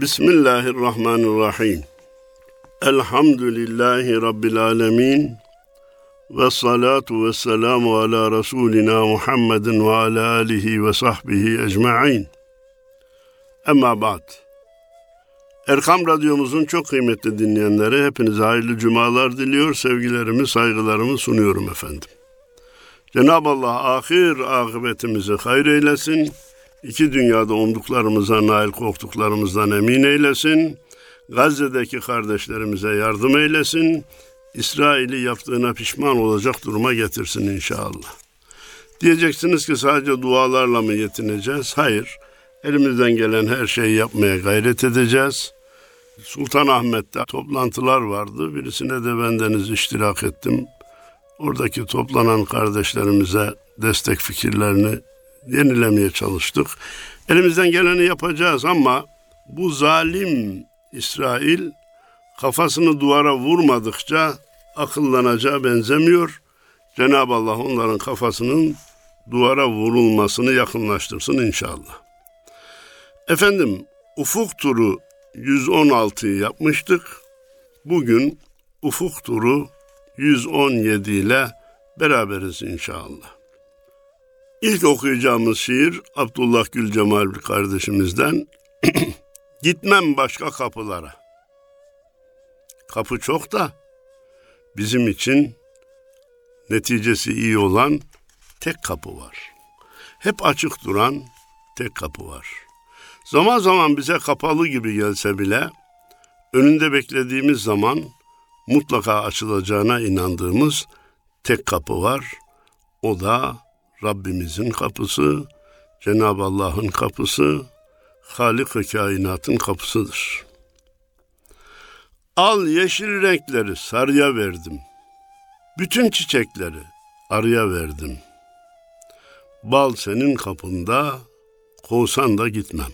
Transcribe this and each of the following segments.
Bismillahirrahmanirrahim. Elhamdülillahi Rabbil alemin. Ve salatu ve selamu ala Resulina Muhammedin ve ala alihi ve sahbihi ecma'in. Emma ba'd. Erkam Radyomuzun çok kıymetli dinleyenleri hepinize hayırlı cumalar diliyor, sevgilerimi, saygılarımı sunuyorum efendim. Cenab-ı Allah ahir akıbetimizi hayır eylesin, iki dünyada umduklarımıza nail korktuklarımızdan emin eylesin, Gazze'deki kardeşlerimize yardım eylesin, İsrail'i yaptığına pişman olacak duruma getirsin inşallah. Diyeceksiniz ki sadece dualarla mı yetineceğiz? Hayır. Elimizden gelen her şeyi yapmaya gayret edeceğiz. Sultanahmet'te toplantılar vardı. Birisine de bendeniz iştirak ettim. Oradaki toplanan kardeşlerimize destek fikirlerini yenilemeye çalıştık. Elimizden geleni yapacağız ama bu zalim İsrail kafasını duvara vurmadıkça akıllanacağı benzemiyor. Cenab-ı Allah onların kafasının duvara vurulmasını yakınlaştırsın inşallah. Efendim ufuk turu 116'yı yapmıştık. Bugün ufuk turu 117 ile beraberiz inşallah. İlk okuyacağımız şiir Abdullah Gül Cemal kardeşimizden. Gitmem başka kapılara. Kapı çok da bizim için neticesi iyi olan tek kapı var. Hep açık duran tek kapı var. Zaman zaman bize kapalı gibi gelse bile önünde beklediğimiz zaman mutlaka açılacağına inandığımız tek kapı var. O da Rabbimizin kapısı, Cenab-ı Allah'ın kapısı, Halik-i kainatın kapısıdır. Al yeşil renkleri sarıya verdim. Bütün çiçekleri arıya verdim. Bal senin kapında, kovsan da gitmem.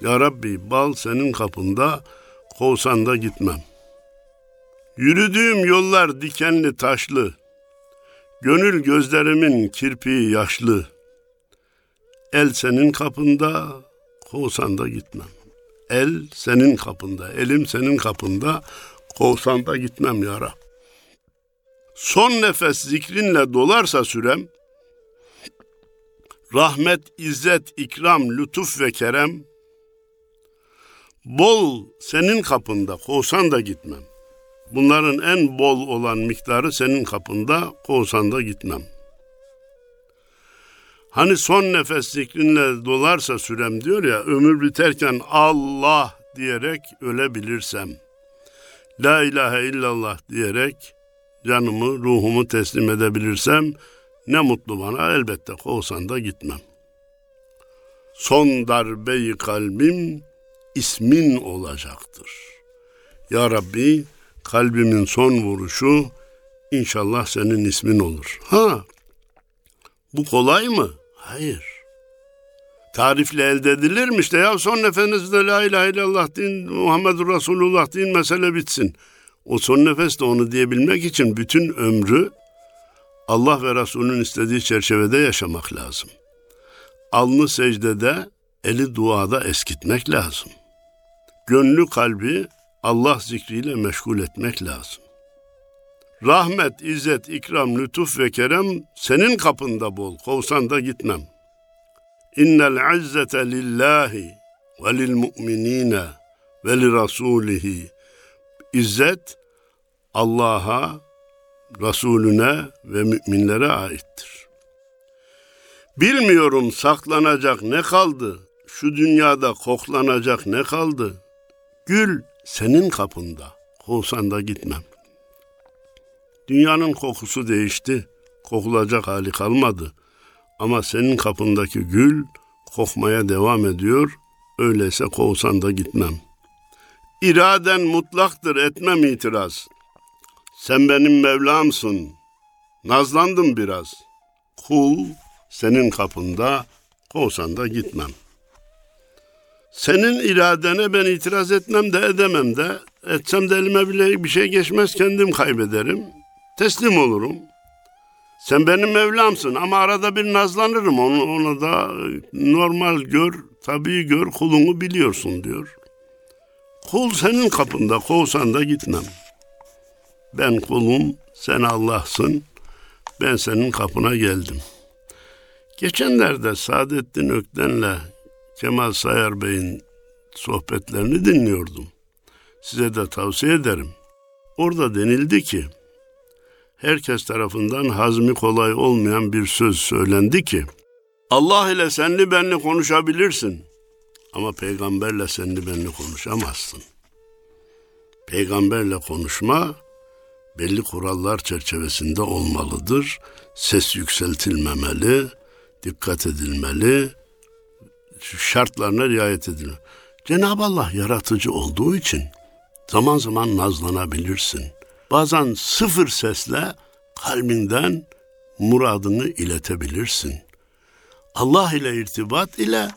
Ya Rabbi bal senin kapında, kovsan da gitmem. Yürüdüğüm yollar dikenli taşlı, Gönül gözlerimin kirpiği yaşlı. El senin kapında, kovsan gitmem. El senin kapında, elim senin kapında, kovsan gitmem ya Rab. Son nefes zikrinle dolarsa sürem, rahmet, izzet, ikram, lütuf ve kerem, bol senin kapında, kovsan da gitmem. Bunların en bol olan miktarı senin kapında, kovsan da gitmem. Hani son nefes zikrinle dolarsa sürem diyor ya, ömür biterken Allah diyerek ölebilirsem, La ilahe illallah diyerek canımı, ruhumu teslim edebilirsem, ne mutlu bana elbette kovsan da gitmem. Son darbeyi kalbim ismin olacaktır. Ya Rabbi kalbimin son vuruşu inşallah senin ismin olur. Ha, bu kolay mı? Hayır. Tarifle elde edilirmiş de ya son nefesinizde la ilahe illallah deyin, Muhammedur Resulullah deyin mesele bitsin. O son nefeste onu diyebilmek için bütün ömrü Allah ve Resulünün istediği çerçevede yaşamak lazım. Alnı secdede, eli duada eskitmek lazım. Gönlü kalbi Allah zikriyle meşgul etmek lazım. Rahmet, izzet, ikram, lütuf ve kerem senin kapında bol, kovsan da gitmem. İnnel izzete lillahi ve lil mu'minine ve li rasulihi. İzzet Allah'a, Resulüne ve müminlere aittir. Bilmiyorum saklanacak ne kaldı, şu dünyada koklanacak ne kaldı. Gül senin kapında, kovsan da gitmem. Dünyanın kokusu değişti, kokulacak hali kalmadı. Ama senin kapındaki gül kokmaya devam ediyor, öyleyse kovsan da gitmem. İraden mutlaktır, etmem itiraz. Sen benim Mevlamsın, nazlandım biraz. Kul senin kapında, kovsan da gitmem.'' Senin iradene ben itiraz etmem de edemem de. Etsem de elime bile bir şey geçmez kendim kaybederim. Teslim olurum. Sen benim Mevlamsın ama arada bir nazlanırım. Onu, onu da normal gör, tabii gör, kulunu biliyorsun diyor. Kul senin kapında kovsan da gitmem. Ben kulum, sen Allah'sın. Ben senin kapına geldim. Geçenlerde Saadettin Ökten'le Kemal Sayar Bey'in sohbetlerini dinliyordum. Size de tavsiye ederim. Orada denildi ki, herkes tarafından hazmi kolay olmayan bir söz söylendi ki, Allah ile senli benli konuşabilirsin ama peygamberle senli benli konuşamazsın. Peygamberle konuşma belli kurallar çerçevesinde olmalıdır. Ses yükseltilmemeli, dikkat edilmeli, şartlarına riayet edilmeli. Cenab-ı Allah yaratıcı olduğu için zaman zaman nazlanabilirsin. Bazen sıfır sesle kalbinden muradını iletebilirsin. Allah ile irtibat ile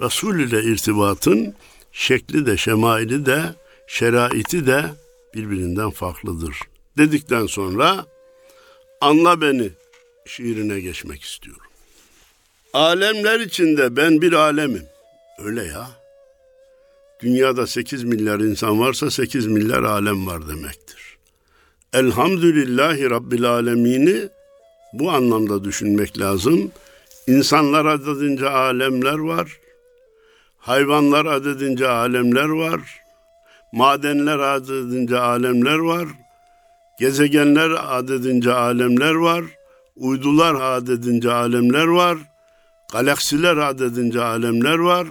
Resul ile irtibatın şekli de şemaili de şeraiti de birbirinden farklıdır. Dedikten sonra anla beni şiirine geçmek istiyorum. Alemler içinde ben bir alemim. Öyle ya. Dünyada 8 milyar insan varsa 8 milyar alem var demektir. Elhamdülillahi Rabbil Alemini bu anlamda düşünmek lazım. İnsanlar adedince alemler var. Hayvanlar adedince alemler var. Madenler adedince alemler var. Gezegenler adedince alemler var. Uydular adedince alemler var. Galaksiler adedince alemler var.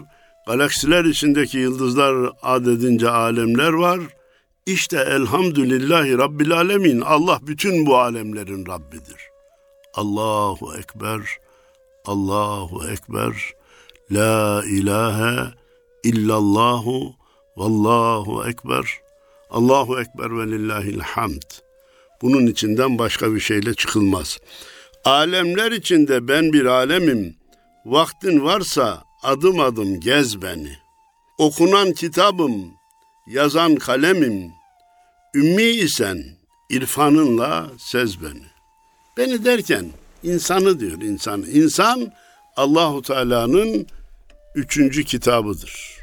Galaksiler içindeki yıldızlar adedince alemler var. İşte elhamdülillahi Rabbil Alemin. Allah bütün bu alemlerin Rabbidir. Allahu Ekber, Allahu Ekber, La ilahe illallahu, vallahu ekber, Allahu ekber ve lillahil hamd. Bunun içinden başka bir şeyle çıkılmaz. Alemler içinde ben bir alemim. Vaktin varsa adım adım gez beni. Okunan kitabım, yazan kalemim. Ümmi isen irfanınla sez beni. Beni derken insanı diyor insan. İnsan Allahu Teala'nın üçüncü kitabıdır.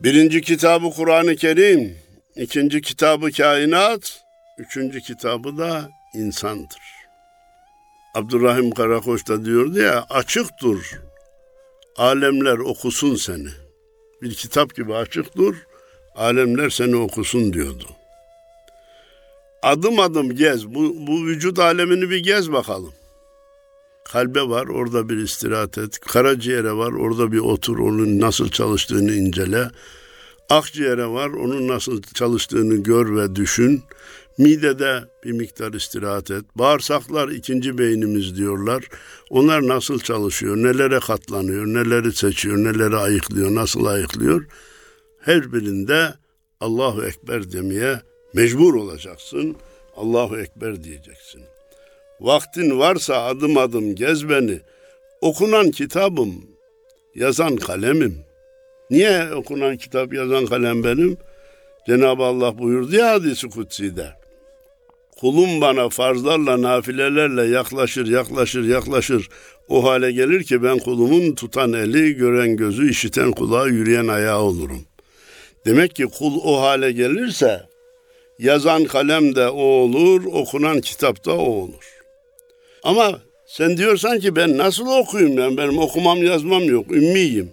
Birinci kitabı Kur'an-ı Kerim, ikinci kitabı kainat, üçüncü kitabı da insandır. Abdurrahim Karakoç da diyordu ya açık dur, alemler okusun seni. Bir kitap gibi açık dur, alemler seni okusun diyordu. Adım adım gez, bu, bu vücut alemini bir gez bakalım. Kalbe var, orada bir istirahat et. Karaciğere var, orada bir otur, onun nasıl çalıştığını incele. Akciğere var, onun nasıl çalıştığını gör ve düşün. Midede bir miktar istirahat et. Bağırsaklar ikinci beynimiz diyorlar. Onlar nasıl çalışıyor, nelere katlanıyor, neleri seçiyor, neleri ayıklıyor, nasıl ayıklıyor. Her birinde Allahu Ekber demeye mecbur olacaksın. Allahu Ekber diyeceksin. Vaktin varsa adım adım gez beni. Okunan kitabım, yazan kalemim. Niye okunan kitap, yazan kalem benim? Cenab-ı Allah buyurdu ya hadisi kutsi'de. Kulum bana farzlarla, nafilelerle yaklaşır, yaklaşır, yaklaşır. O hale gelir ki ben kulumun tutan eli, gören gözü, işiten kulağı, yürüyen ayağı olurum. Demek ki kul o hale gelirse yazan kalem de o olur, okunan kitap da o olur. Ama sen diyorsan ki ben nasıl okuyayım yani benim okumam yazmam yok, ümmiyim.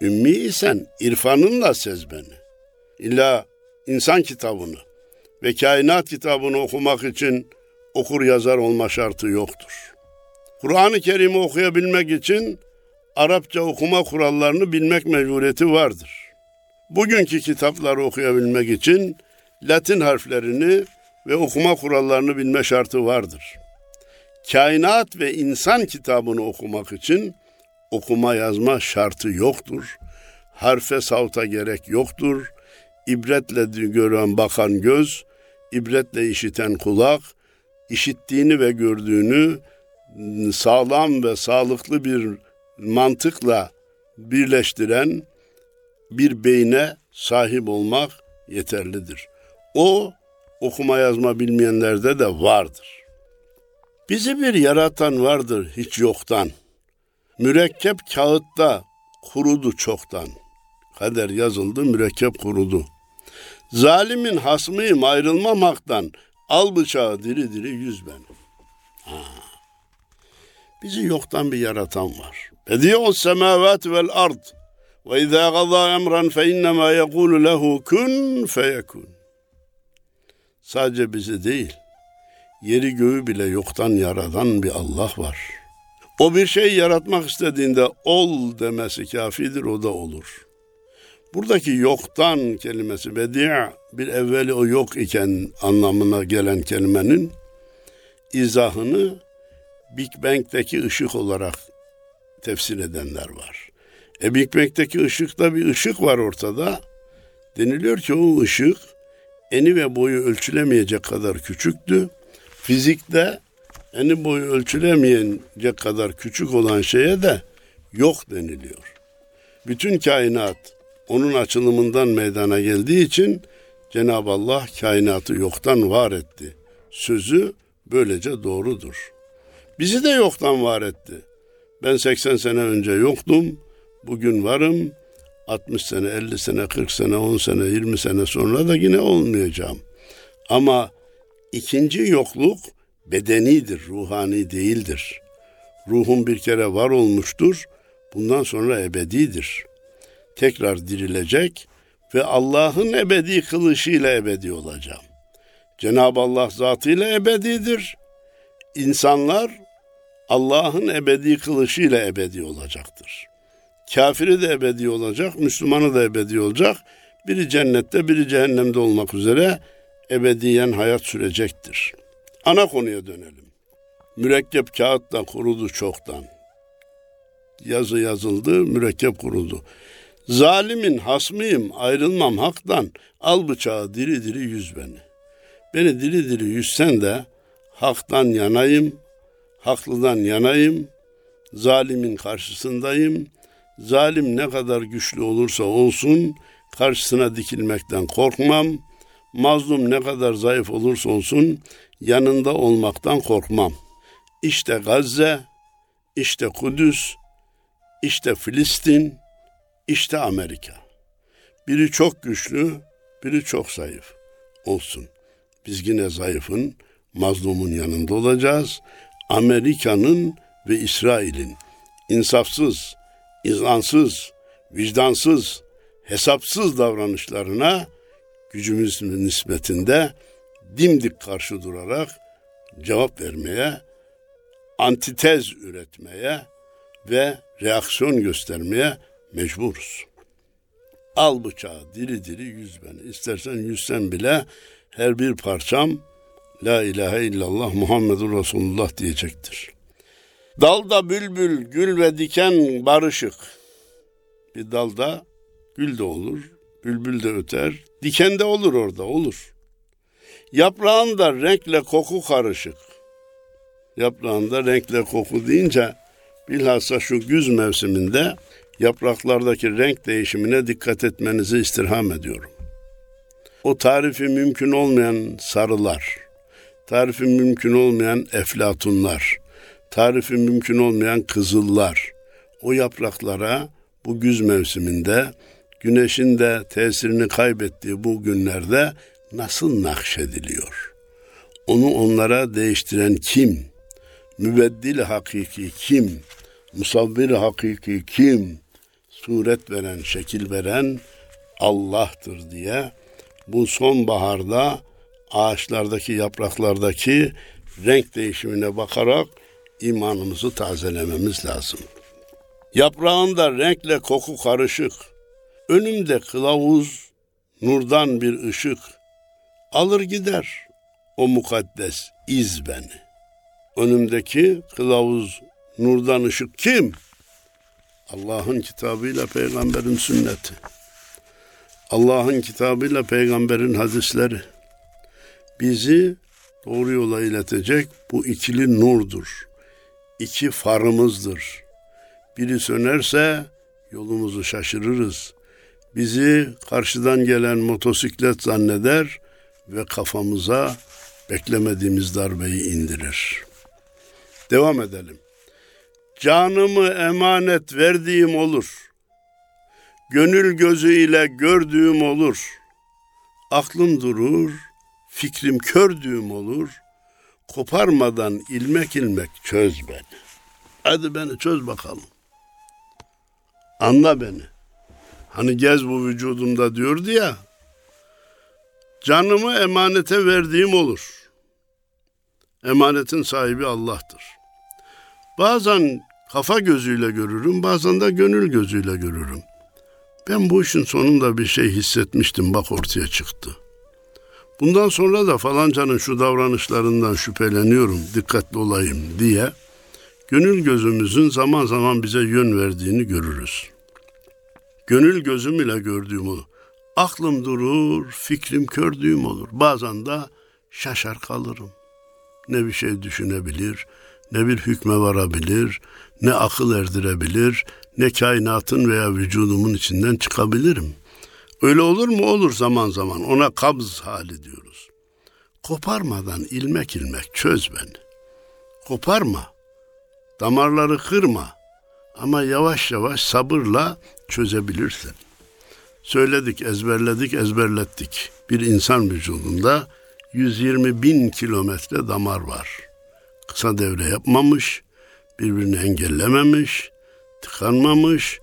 Ümmi isen irfanınla sez beni. İlla insan kitabını ve kainat kitabını okumak için okur yazar olma şartı yoktur. Kur'an-ı Kerim'i okuyabilmek için Arapça okuma kurallarını bilmek mecburiyeti vardır. Bugünkü kitapları okuyabilmek için Latin harflerini ve okuma kurallarını bilme şartı vardır. Kainat ve insan kitabını okumak için okuma yazma şartı yoktur. Harfe savta gerek yoktur. İbretle gören bakan göz, ibretle işiten kulak, işittiğini ve gördüğünü sağlam ve sağlıklı bir mantıkla birleştiren bir beyne sahip olmak yeterlidir. O okuma yazma bilmeyenlerde de vardır. Bizi bir yaratan vardır hiç yoktan. Mürekkep kağıtta kurudu çoktan. Kader yazıldı, mürekkep kurudu. Zalimin hasmıyım ayrılmam haktan. Al bıçağı diri diri yüz ben. Ha. Bizi yoktan bir yaratan var. Bedi'us semavat vel ard. Ve izâ gazâ emran fe innemâ yekûlu lehu kun feyekun. Sadece bizi değil, yeri göğü bile yoktan yaratan bir Allah var. O bir şey yaratmak istediğinde ol demesi kafidir, o da olur. Buradaki yoktan kelimesi bedi' bir evveli o yok iken anlamına gelen kelimenin izahını Big Bang'deki ışık olarak tefsir edenler var. E Big Bang'deki ışıkta bir ışık var ortada. Deniliyor ki o ışık eni ve boyu ölçülemeyecek kadar küçüktü. Fizikte eni boyu ölçülemeyecek kadar küçük olan şeye de yok deniliyor. Bütün kainat onun açılımından meydana geldiği için Cenab-ı Allah kainatı yoktan var etti. Sözü böylece doğrudur. Bizi de yoktan var etti. Ben 80 sene önce yoktum, bugün varım. 60 sene, 50 sene, 40 sene, 10 sene, 20 sene sonra da yine olmayacağım. Ama ikinci yokluk bedenidir, ruhani değildir. Ruhum bir kere var olmuştur, bundan sonra ebedidir. Tekrar dirilecek ve Allah'ın ebedi kılışıyla ebedi olacağım. Cenab-ı Allah zatıyla ebedidir. İnsanlar Allah'ın ebedi kılışıyla ebedi olacaktır. Kafiri de ebedi olacak, Müslümanı da ebedi olacak. Biri cennette, biri cehennemde olmak üzere ebediyen hayat sürecektir. Ana konuya dönelim. Mürekkep kağıt da kurudu çoktan. Yazı yazıldı, mürekkep kurudu. Zalimin hasmıyım, ayrılmam haktan. Al bıçağı diri diri yüz beni. Beni diri diri yüzsen de haktan yanayım, haklıdan yanayım, zalimin karşısındayım. Zalim ne kadar güçlü olursa olsun karşısına dikilmekten korkmam. Mazlum ne kadar zayıf olursa olsun yanında olmaktan korkmam. İşte Gazze, işte Kudüs, işte Filistin, işte Amerika. Biri çok güçlü, biri çok zayıf. Olsun. Biz yine zayıfın, mazlumun yanında olacağız. Amerika'nın ve İsrail'in insafsız, izansız, vicdansız, hesapsız davranışlarına gücümüz nispetinde dimdik karşı durarak cevap vermeye, antitez üretmeye ve reaksiyon göstermeye mecburuz. Al bıçağı diri diri yüz beni. İstersen yüzsen bile her bir parçam La ilahe illallah Muhammedur Resulullah diyecektir. Dalda bülbül, gül ve diken barışık. Bir dalda gül de olur, bülbül de öter, diken de olur orada, olur. Yaprağında renkle koku karışık. Yaprağında renkle koku deyince bilhassa şu güz mevsiminde yapraklardaki renk değişimine dikkat etmenizi istirham ediyorum. O tarifi mümkün olmayan sarılar, tarifi mümkün olmayan eflatunlar, tarifi mümkün olmayan kızıllar, o yapraklara bu güz mevsiminde güneşin de tesirini kaybettiği bu günlerde nasıl nakşediliyor? Onu onlara değiştiren kim? Mübeddil hakiki kim? Musavvir hakiki kim? Suret veren, şekil veren Allah'tır diye bu sonbaharda ağaçlardaki yapraklardaki renk değişimine bakarak imanımızı tazelememiz lazım. Yaprağında renkle koku karışık. Önümde kılavuz, nurdan bir ışık. Alır gider o mukaddes iz beni. Önümdeki kılavuz, nurdan ışık kim? Allah'ın kitabıyla peygamberin sünneti. Allah'ın kitabıyla peygamberin hadisleri bizi doğru yola iletecek bu ikili nurdur. İki farımızdır. Biri sönerse yolumuzu şaşırırız. Bizi karşıdan gelen motosiklet zanneder ve kafamıza beklemediğimiz darbeyi indirir. Devam edelim. Canımı emanet verdiğim olur. Gönül gözüyle gördüğüm olur. Aklım durur, fikrim kördüğüm olur. Koparmadan ilmek ilmek çöz beni. Hadi beni çöz bakalım. Anla beni. Hani gez bu vücudumda diyordu ya. Canımı emanete verdiğim olur. Emanetin sahibi Allah'tır. Bazen kafa gözüyle görürüm, bazen de gönül gözüyle görürüm. Ben bu işin sonunda bir şey hissetmiştim, bak ortaya çıktı. Bundan sonra da falancanın şu davranışlarından şüpheleniyorum, dikkatli olayım diye gönül gözümüzün zaman zaman bize yön verdiğini görürüz. Gönül gözüm ile gördüğüm olur. Aklım durur, fikrim kördüğüm olur. Bazen de şaşar kalırım. Ne bir şey düşünebilir, ne bir hükme varabilir, ne akıl erdirebilir, ne kainatın veya vücudumun içinden çıkabilirim. Öyle olur mu? Olur zaman zaman. Ona kabz hali diyoruz. Koparmadan ilmek ilmek çöz beni. Koparma. Damarları kırma. Ama yavaş yavaş sabırla çözebilirsin. Söyledik, ezberledik, ezberlettik. Bir insan vücudunda 120 bin kilometre damar var. Kısa devre yapmamış, birbirini engellememiş, tıkanmamış,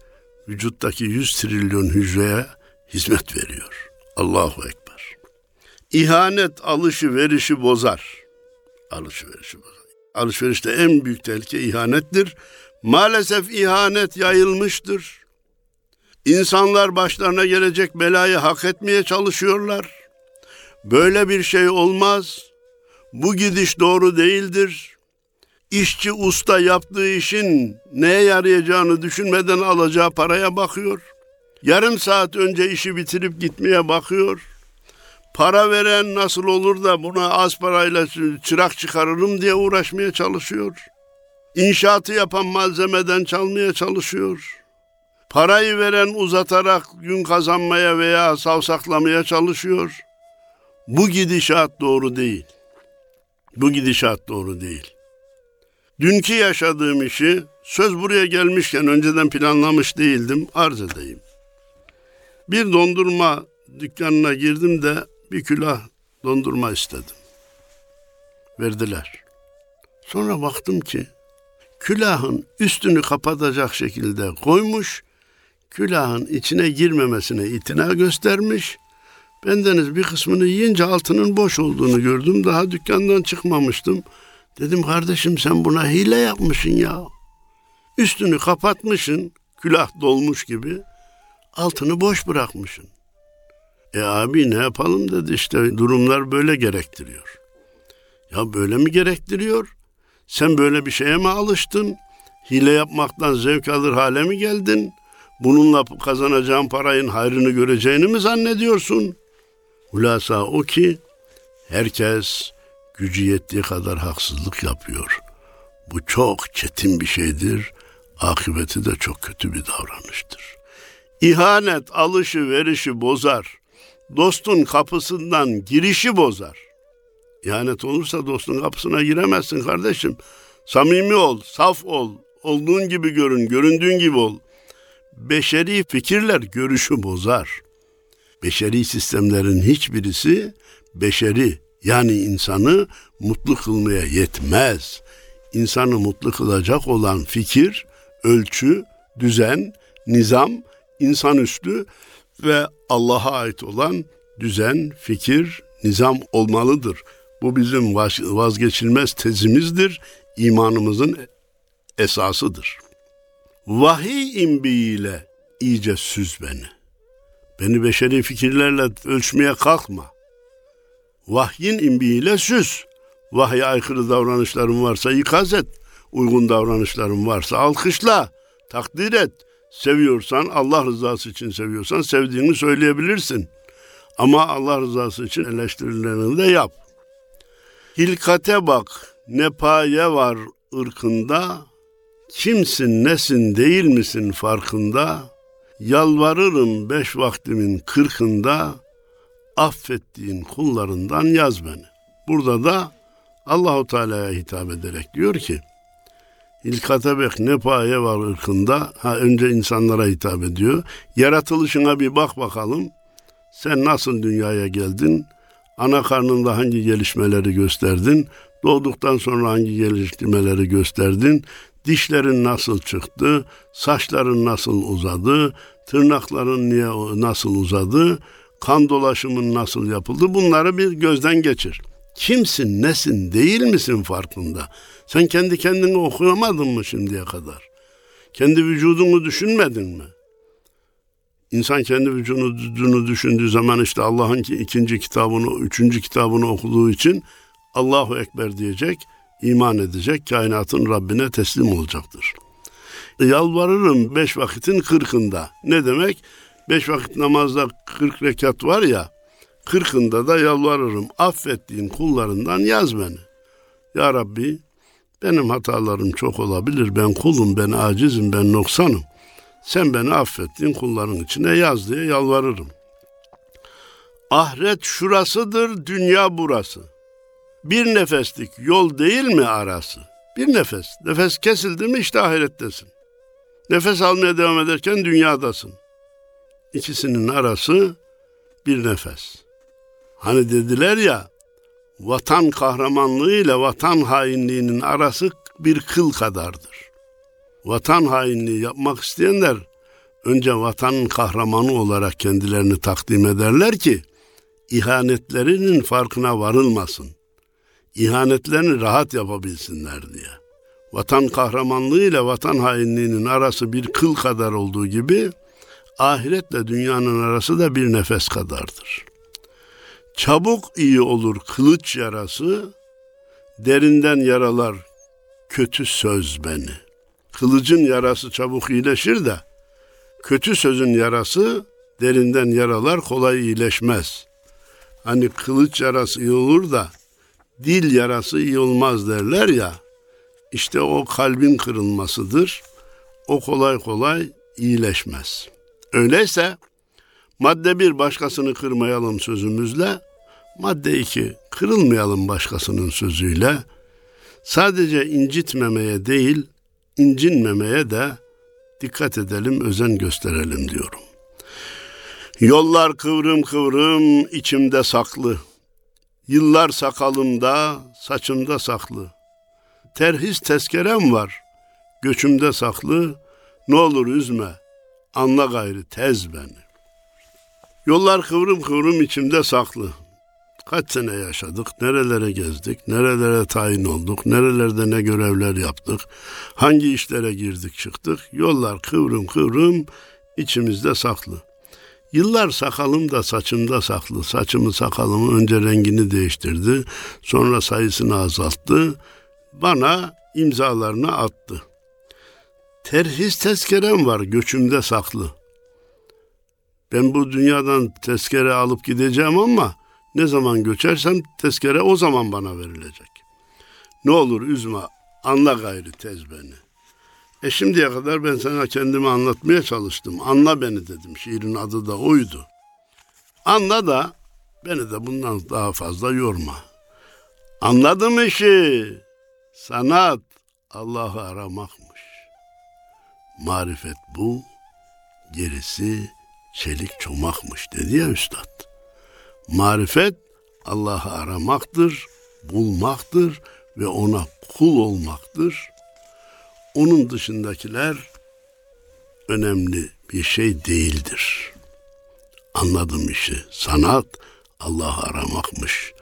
vücuttaki 100 trilyon hücreye hizmet veriyor. Allahu Ekber. İhanet alışı verişi bozar. Alışı verişi bozar. Alışverişte en büyük tehlike ihanettir. Maalesef ihanet yayılmıştır. İnsanlar başlarına gelecek belayı hak etmeye çalışıyorlar. Böyle bir şey olmaz. Bu gidiş doğru değildir. İşçi usta yaptığı işin neye yarayacağını düşünmeden alacağı paraya bakıyor. Yarım saat önce işi bitirip gitmeye bakıyor. Para veren nasıl olur da buna az parayla çırak çıkarırım diye uğraşmaya çalışıyor. İnşaatı yapan malzemeden çalmaya çalışıyor. Parayı veren uzatarak gün kazanmaya veya savsaklamaya çalışıyor. Bu gidişat doğru değil. Bu gidişat doğru değil. Dünkü yaşadığım işi söz buraya gelmişken önceden planlamış değildim arz edeyim. Bir dondurma dükkanına girdim de bir külah dondurma istedim. Verdiler. Sonra baktım ki külahın üstünü kapatacak şekilde koymuş, külahın içine girmemesine itina göstermiş. Bendeniz bir kısmını yiyince altının boş olduğunu gördüm. Daha dükkandan çıkmamıştım. Dedim kardeşim sen buna hile yapmışsın ya. Üstünü kapatmışsın, külah dolmuş gibi. Altını boş bırakmışsın. E abi ne yapalım dedi işte durumlar böyle gerektiriyor. Ya böyle mi gerektiriyor? Sen böyle bir şeye mi alıştın? Hile yapmaktan zevk alır hale mi geldin? Bununla kazanacağın parayın hayrını göreceğini mi zannediyorsun? Hulasa o ki herkes gücü yettiği kadar haksızlık yapıyor. Bu çok çetin bir şeydir. Akıbeti de çok kötü bir davranıştır. İhanet alışı verişi bozar. Dostun kapısından girişi bozar. İhanet olursa dostun kapısına giremezsin kardeşim. Samimi ol, saf ol, olduğun gibi görün, göründüğün gibi ol. Beşeri fikirler görüşü bozar. Beşeri sistemlerin hiçbirisi beşeri yani insanı mutlu kılmaya yetmez. İnsanı mutlu kılacak olan fikir, ölçü, düzen, nizam, insanüstü ve Allah'a ait olan düzen, fikir, nizam olmalıdır. Bu bizim vazgeçilmez tezimizdir, imanımızın esasıdır. Vahiy imbiğiyle iyice süz beni. Beni beşeri fikirlerle ölçmeye kalkma. Vahyin imbiğiyle süz. Vahye aykırı davranışlarım varsa ikaz et. Uygun davranışlarım varsa alkışla, takdir et. Seviyorsan, Allah rızası için seviyorsan sevdiğini söyleyebilirsin. Ama Allah rızası için eleştirilerini de yap. Hilkate bak, ne paye var ırkında, kimsin nesin değil misin farkında, yalvarırım beş vaktimin kırkında, affettiğin kullarından yaz beni. Burada da Allahu Teala'ya hitap ederek diyor ki, İlkatebek ne paye var ırkında? Ha önce insanlara hitap ediyor. Yaratılışına bir bak bakalım. Sen nasıl dünyaya geldin? Ana karnında hangi gelişmeleri gösterdin? Doğduktan sonra hangi gelişmeleri gösterdin? Dişlerin nasıl çıktı? Saçların nasıl uzadı? Tırnakların niye nasıl uzadı? Kan dolaşımın nasıl yapıldı? Bunları bir gözden geçir. Kimsin, nesin, değil misin farkında? Sen kendi kendini okuyamadın mı şimdiye kadar? Kendi vücudunu düşünmedin mi? İnsan kendi vücudunu düşündüğü zaman işte Allah'ın ikinci kitabını, üçüncü kitabını okuduğu için Allahu Ekber diyecek, iman edecek, kainatın Rabbine teslim olacaktır. Yalvarırım beş vakitin kırkında. Ne demek? Beş vakit namazda kırk rekat var ya, kırkında da yalvarırım. Affettiğin kullarından yaz beni. Ya Rabbi benim hatalarım çok olabilir. Ben kulum, ben acizim, ben noksanım. Sen beni affettiğin kulların içine yaz diye yalvarırım. Ahiret şurasıdır, dünya burası. Bir nefeslik yol değil mi arası? Bir nefes. Nefes kesildi mi işte ahirettesin. Nefes almaya devam ederken dünyadasın. İkisinin arası bir nefes. Hani dediler ya, vatan kahramanlığı ile vatan hainliğinin arası bir kıl kadardır. Vatan hainliği yapmak isteyenler önce vatanın kahramanı olarak kendilerini takdim ederler ki ihanetlerinin farkına varılmasın. İhanetlerini rahat yapabilsinler diye. Vatan kahramanlığı ile vatan hainliğinin arası bir kıl kadar olduğu gibi ahiretle dünyanın arası da bir nefes kadardır. Çabuk iyi olur kılıç yarası, derinden yaralar kötü söz beni. Kılıcın yarası çabuk iyileşir de, kötü sözün yarası derinden yaralar kolay iyileşmez. Hani kılıç yarası iyi olur da dil yarası iyi olmaz derler ya. İşte o kalbin kırılmasıdır. O kolay kolay iyileşmez. Öyleyse madde bir başkasını kırmayalım sözümüzle, madde iki kırılmayalım başkasının sözüyle. Sadece incitmemeye değil, incinmemeye de dikkat edelim, özen gösterelim diyorum. Yollar kıvrım kıvrım içimde saklı. Yıllar sakalımda, saçımda saklı. Terhis tezkerem var, göçümde saklı. Ne olur üzme, anla gayrı tez beni. Yollar kıvrım kıvrım içimde saklı. Kaç sene yaşadık, nerelere gezdik, nerelere tayin olduk, nerelerde ne görevler yaptık, hangi işlere girdik çıktık. Yollar kıvrım kıvrım içimizde saklı. Yıllar sakalım da saçımda saklı. Saçımı sakalımı önce rengini değiştirdi. Sonra sayısını azalttı. Bana imzalarını attı. Terhis tezkerem var göçümde saklı. Ben bu dünyadan tezkere alıp gideceğim ama ne zaman göçersem tezkere o zaman bana verilecek. Ne olur üzme, anla gayrı tez beni. E şimdiye kadar ben sana kendimi anlatmaya çalıştım. Anla beni dedim. Şiirin adı da oydu. Anla da beni de bundan daha fazla yorma. Anladım işi. Sanat Allah'ı aramakmış. Marifet bu, gerisi çelik çomakmış dedi ya üstad. Marifet Allah'ı aramaktır, bulmaktır ve ona kul olmaktır. Onun dışındakiler önemli bir şey değildir. Anladım işi. Sanat Allah'ı aramakmış.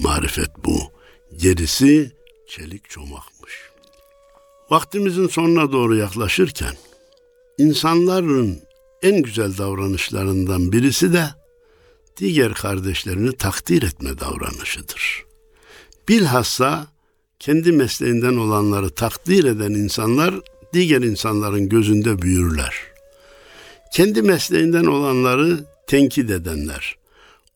Marifet bu. Gerisi çelik çomakmış. Vaktimizin sonuna doğru yaklaşırken insanların en güzel davranışlarından birisi de diğer kardeşlerini takdir etme davranışıdır. Bilhassa kendi mesleğinden olanları takdir eden insanlar diğer insanların gözünde büyürler. Kendi mesleğinden olanları tenkit edenler,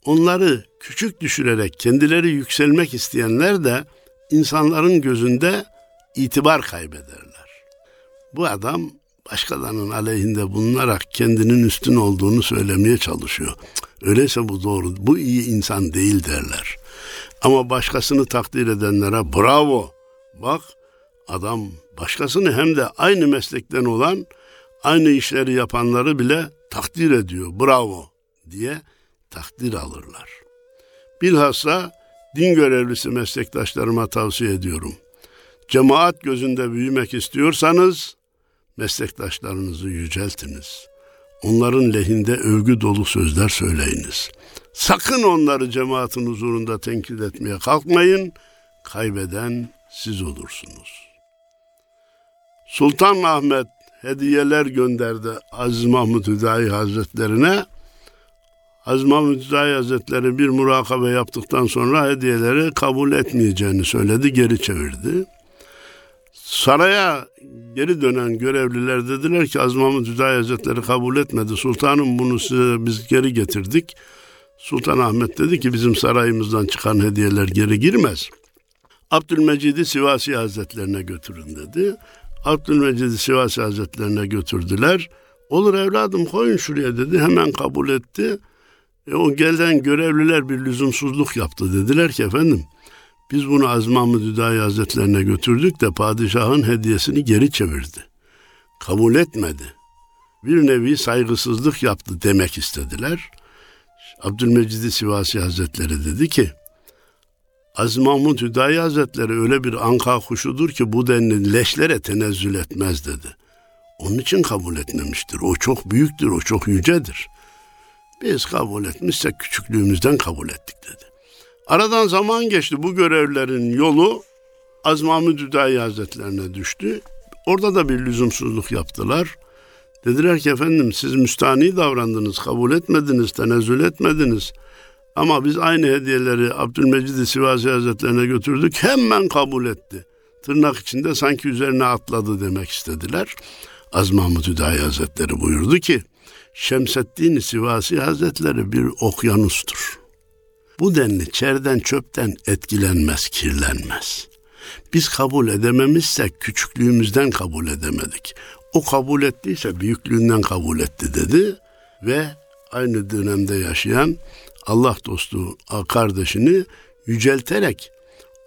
onları küçük düşürerek kendileri yükselmek isteyenler de insanların gözünde itibar kaybederler. Bu adam başkalarının aleyhinde bulunarak kendinin üstün olduğunu söylemeye çalışıyor. Öyleyse bu doğru, bu iyi insan değil derler. Ama başkasını takdir edenlere bravo. Bak adam Başkasını hem de aynı meslekten olan, aynı işleri yapanları bile takdir ediyor. Bravo diye takdir alırlar. Bilhassa din görevlisi meslektaşlarıma tavsiye ediyorum. Cemaat gözünde büyümek istiyorsanız meslektaşlarınızı yüceltiniz. Onların lehinde övgü dolu sözler söyleyiniz. Sakın onları cemaatin huzurunda tenkit etmeye kalkmayın. Kaybeden siz olursunuz. Sultan Ahmet hediyeler gönderdi Aziz Mahmud Hüdayi Hazretlerine. Aziz Mahmud Hüdayi Hazretleri bir murakabe yaptıktan sonra hediyeleri kabul etmeyeceğini söyledi, geri çevirdi. Saraya geri dönen görevliler dediler ki Aziz Mahmud Hüdayi Hazretleri kabul etmedi. Sultanım bunu size biz geri getirdik. Sultan Ahmet dedi ki bizim sarayımızdan çıkan hediyeler geri girmez. Abdülmecid'i Sivasi Hazretlerine götürün dedi. Abdülmecid'i Sivasi Hazretlerine götürdüler. Olur evladım koyun şuraya dedi. Hemen kabul etti. E, o gelen görevliler bir lüzumsuzluk yaptı. Dediler ki efendim biz bunu Aziz Mahmud Hüdayi Hazretlerine götürdük de padişahın hediyesini geri çevirdi. Kabul etmedi. Bir nevi saygısızlık yaptı demek istediler. Abdülmecid Sivasi Hazretleri dedi ki Aziz Mahmud Hüdayi Hazretleri öyle bir anka kuşudur ki bu denli leşlere tenezzül etmez dedi. Onun için kabul etmemiştir. O çok büyüktür, o çok yücedir. Biz kabul etmişsek küçüklüğümüzden kabul ettik dedi. Aradan zaman geçti. Bu görevlerin yolu Aziz Mahmud Hüdayi Hazretlerine düştü. Orada da bir lüzumsuzluk yaptılar. Dediler ki efendim siz müstani davrandınız, kabul etmediniz, tenezzül etmediniz. Ama biz aynı hediyeleri Abdülmecid Sivasi Hazretlerine götürdük. Hemen kabul etti. Tırnak içinde sanki üzerine atladı demek istediler. Az Mahmud Hüdayi Hazretleri buyurdu ki, Şemseddin Sivasi Hazretleri bir okyanustur. Bu denli çerden çöpten etkilenmez, kirlenmez. Biz kabul edememişsek küçüklüğümüzden kabul edemedik. O kabul ettiyse büyüklüğünden kabul etti dedi ve aynı dönemde yaşayan Allah dostu kardeşini yücelterek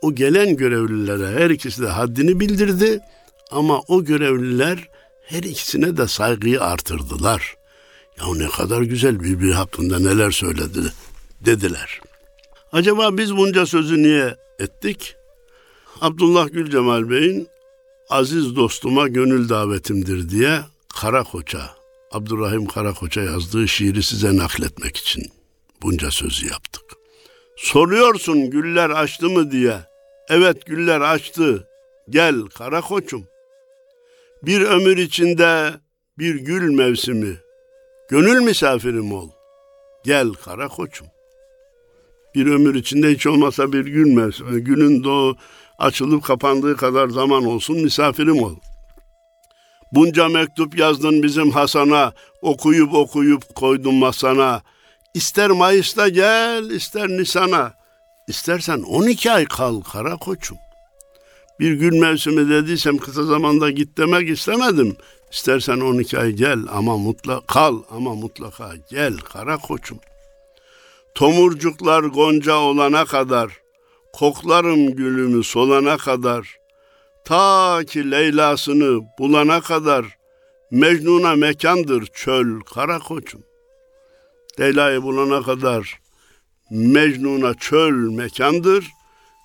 o gelen görevlilere her ikisi de haddini bildirdi ama o görevliler her ikisine de saygıyı artırdılar. Ya ne kadar güzel birbiri hakkında neler söyledi dediler. Acaba biz bunca sözü niye ettik? Abdullah Gül Cemal Bey'in aziz dostuma gönül davetimdir diye Karakoç'a, Abdurrahim Karakoç'a yazdığı şiiri size nakletmek için bunca sözü yaptık. Soruyorsun güller açtı mı diye. Evet güller açtı. Gel kara koçum. Bir ömür içinde bir gül mevsimi. Gönül misafirim ol. Gel kara koçum. Bir ömür içinde hiç olmasa bir gün mevsimi. Günün doğu açılıp kapandığı kadar zaman olsun misafirim ol. Bunca mektup yazdın bizim Hasan'a, okuyup okuyup koydum masana. İster Mayıs'ta gel, ister Nisan'a. İstersen 12 ay kal kara koçum. Bir gün mevsimi dediysem kısa zamanda git demek istemedim. İstersen 12 ay gel ama mutlaka kal ama mutlaka gel kara koçum. Tomurcuklar gonca olana kadar, koklarım gülümü solana kadar, ta ki Leyla'sını bulana kadar, Mecnun'a mekandır çöl kara koçum. Leyla'yı bulana kadar Mecnun'a çöl mekandır.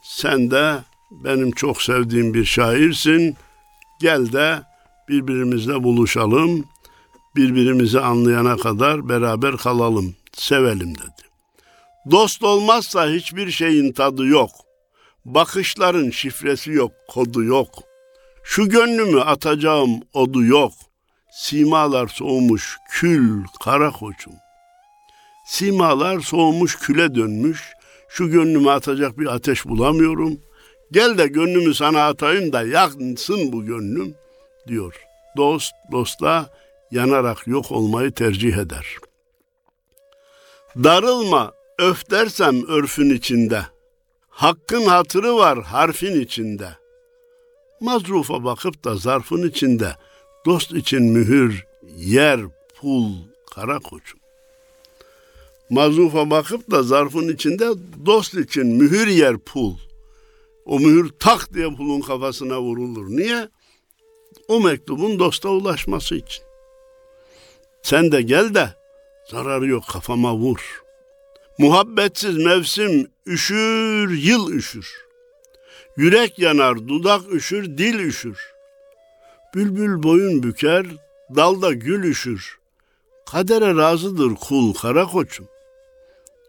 Sen de benim çok sevdiğim bir şairsin. Gel de birbirimizle buluşalım. Birbirimizi anlayana kadar beraber kalalım, sevelim dedi. Dost olmazsa hiçbir şeyin tadı yok. Bakışların şifresi yok, kodu yok. Şu gönlümü atacağım odu yok. Simalar soğumuş kül kara koçum. Simalar soğumuş küle dönmüş. Şu gönlüme atacak bir ateş bulamıyorum. Gel de gönlümü sana atayım da yansın bu gönlüm diyor. Dost dosta yanarak yok olmayı tercih eder. Darılma öf dersem örfün içinde. Hakkın hatırı var harfin içinde. Mazrufa bakıp da zarfın içinde dost için mühür, yer, pul, kara koçum. Mazufa bakıp da zarfın içinde dost için mühür yer pul. O mühür tak diye pulun kafasına vurulur. Niye? O mektubun dosta ulaşması için. Sen de gel de zararı yok kafama vur. Muhabbetsiz mevsim üşür, yıl üşür. Yürek yanar, dudak üşür, dil üşür. Bülbül boyun büker, dalda gül üşür. Kadere razıdır kul kara koçum.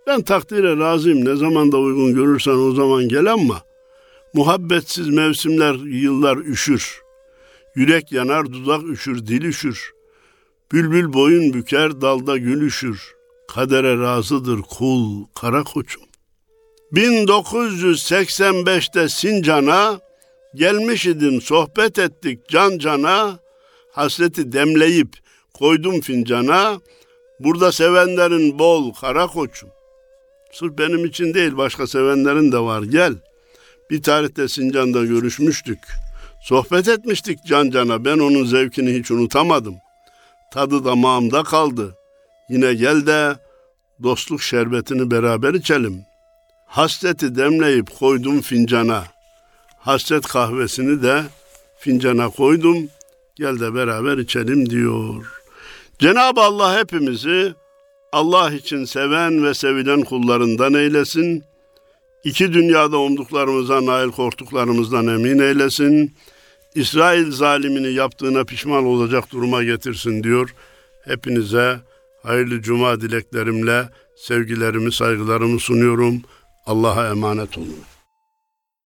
Ben takdire razıyım ne zaman da uygun görürsen o zaman gel ama muhabbetsiz mevsimler yıllar üşür. Yürek yanar dudak üşür dil üşür. Bülbül boyun büker dalda gül üşür. Kadere razıdır kul kara koçum. 1985'te Sincan'a gelmiş idim sohbet ettik can cana. Hasreti demleyip koydum fincana. Burada sevenlerin bol kara koçum. Sırf benim için değil başka sevenlerin de var gel. Bir tarihte Sincan'da görüşmüştük. Sohbet etmiştik can cana ben onun zevkini hiç unutamadım. Tadı damağımda kaldı. Yine gel de dostluk şerbetini beraber içelim. Hasreti demleyip koydum fincana. Hasret kahvesini de fincana koydum. Gel de beraber içelim diyor. Cenab-ı Allah hepimizi Allah için seven ve sevilen kullarından eylesin. İki dünyada umduklarımıza nail korktuklarımızdan emin eylesin. İsrail zalimini yaptığına pişman olacak duruma getirsin diyor. Hepinize hayırlı cuma dileklerimle sevgilerimi, saygılarımı sunuyorum. Allah'a emanet olun.